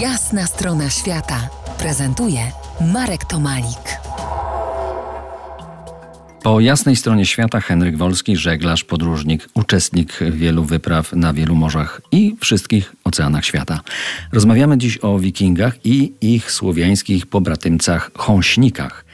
Jasna strona świata prezentuje Marek Tomalik. Po jasnej stronie świata Henryk Wolski, żeglarz, podróżnik, uczestnik wielu wypraw na wielu morzach i wszystkich oceanach świata. Rozmawiamy dziś o wikingach i ich słowiańskich pobratymcach chąśnikach.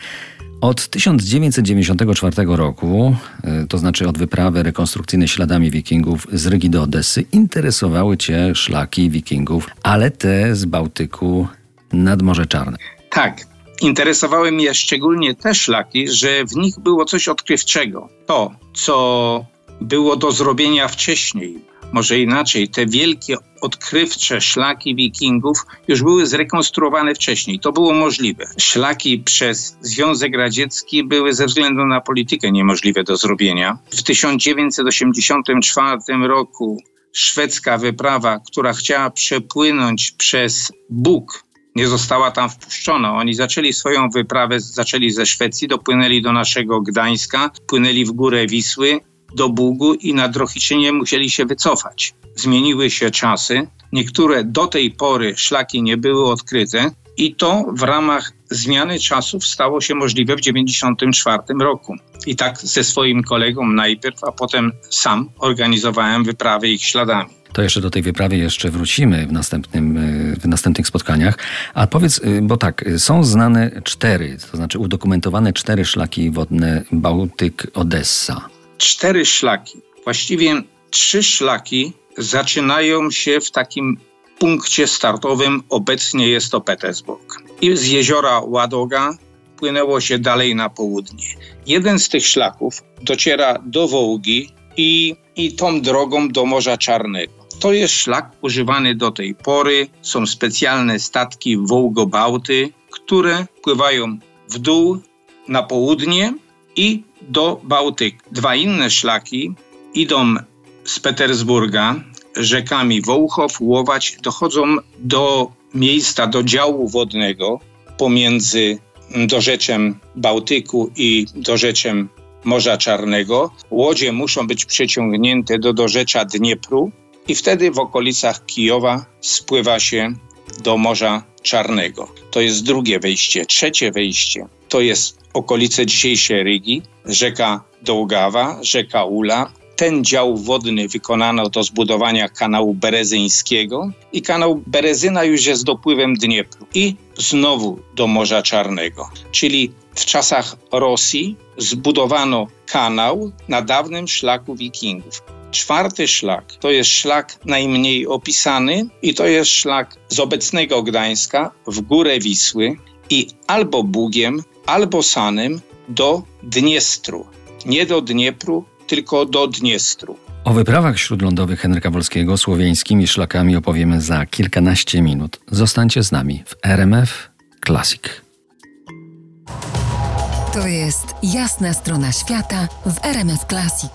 Od 1994 roku, e, to znaczy od wyprawy rekonstrukcyjnej śladami wikingów z Rygi do Odessy, interesowały cię szlaki wikingów, ale te z Bałtyku nad Morze Czarne. Tak, interesowały mnie szczególnie te szlaki, że w nich było coś odkrywczego. To, co było do zrobienia wcześniej, może inaczej, te wielkie odkrywcze szlaki wikingów już były zrekonstruowane wcześniej. To było możliwe. Szlaki przez Związek Radziecki były ze względu na politykę niemożliwe do zrobienia. W 1984 roku szwedzka wyprawa, która chciała przepłynąć przez Bóg nie została tam wpuszczona. Oni zaczęli swoją wyprawę, zaczęli ze Szwecji, dopłynęli do naszego Gdańska, płynęli w górę Wisły do Bugu i na Drohiczynie musieli się wycofać. Zmieniły się czasy. Niektóre do tej pory szlaki nie były odkryte i to w ramach zmiany czasów stało się możliwe w 1994 roku. I tak ze swoim kolegą najpierw, a potem sam organizowałem wyprawy ich śladami. To jeszcze do tej wyprawy jeszcze wrócimy w, następnym, y, w następnych spotkaniach. A powiedz, y, bo tak, są znane cztery, to znaczy udokumentowane cztery szlaki wodne Bałtyk-Odessa. Cztery szlaki. Właściwie trzy szlaki zaczynają się w takim punkcie startowym. Obecnie jest to Petersburg. I z jeziora Ładoga płynęło się dalej na południe. Jeden z tych szlaków dociera do Wołgi i, i tą drogą do Morza Czarnego. To jest szlak używany do tej pory. Są specjalne statki Wołgobałty, które pływają w dół na południe i do Bałtyku. Dwa inne szlaki idą z Petersburga rzekami Wołchow, Łowacz, dochodzą do miejsca, do działu wodnego pomiędzy dorzeczem Bałtyku i dorzeczem Morza Czarnego. Łodzie muszą być przeciągnięte do dorzecza Dniepru i wtedy w okolicach Kijowa spływa się do Morza Czarnego. To jest drugie wejście. Trzecie wejście to jest okolice dzisiejszej Rygi, rzeka Dołgawa, rzeka Ula. Ten dział wodny wykonano do zbudowania kanału berezyńskiego i kanał Berezyna już jest dopływem Dniepru i znowu do Morza Czarnego. Czyli w czasach Rosji zbudowano kanał na dawnym szlaku wikingów. Czwarty szlak to jest szlak najmniej opisany i to jest szlak z obecnego Gdańska w górę Wisły i albo Bugiem, albo Sanem do Dniestru. Nie do Dniepru, tylko do Dniestru. O wyprawach śródlądowych Henryka Wolskiego słowiańskimi szlakami opowiemy za kilkanaście minut. Zostańcie z nami w RMF Classic. To jest jasna strona świata w RMF Classic.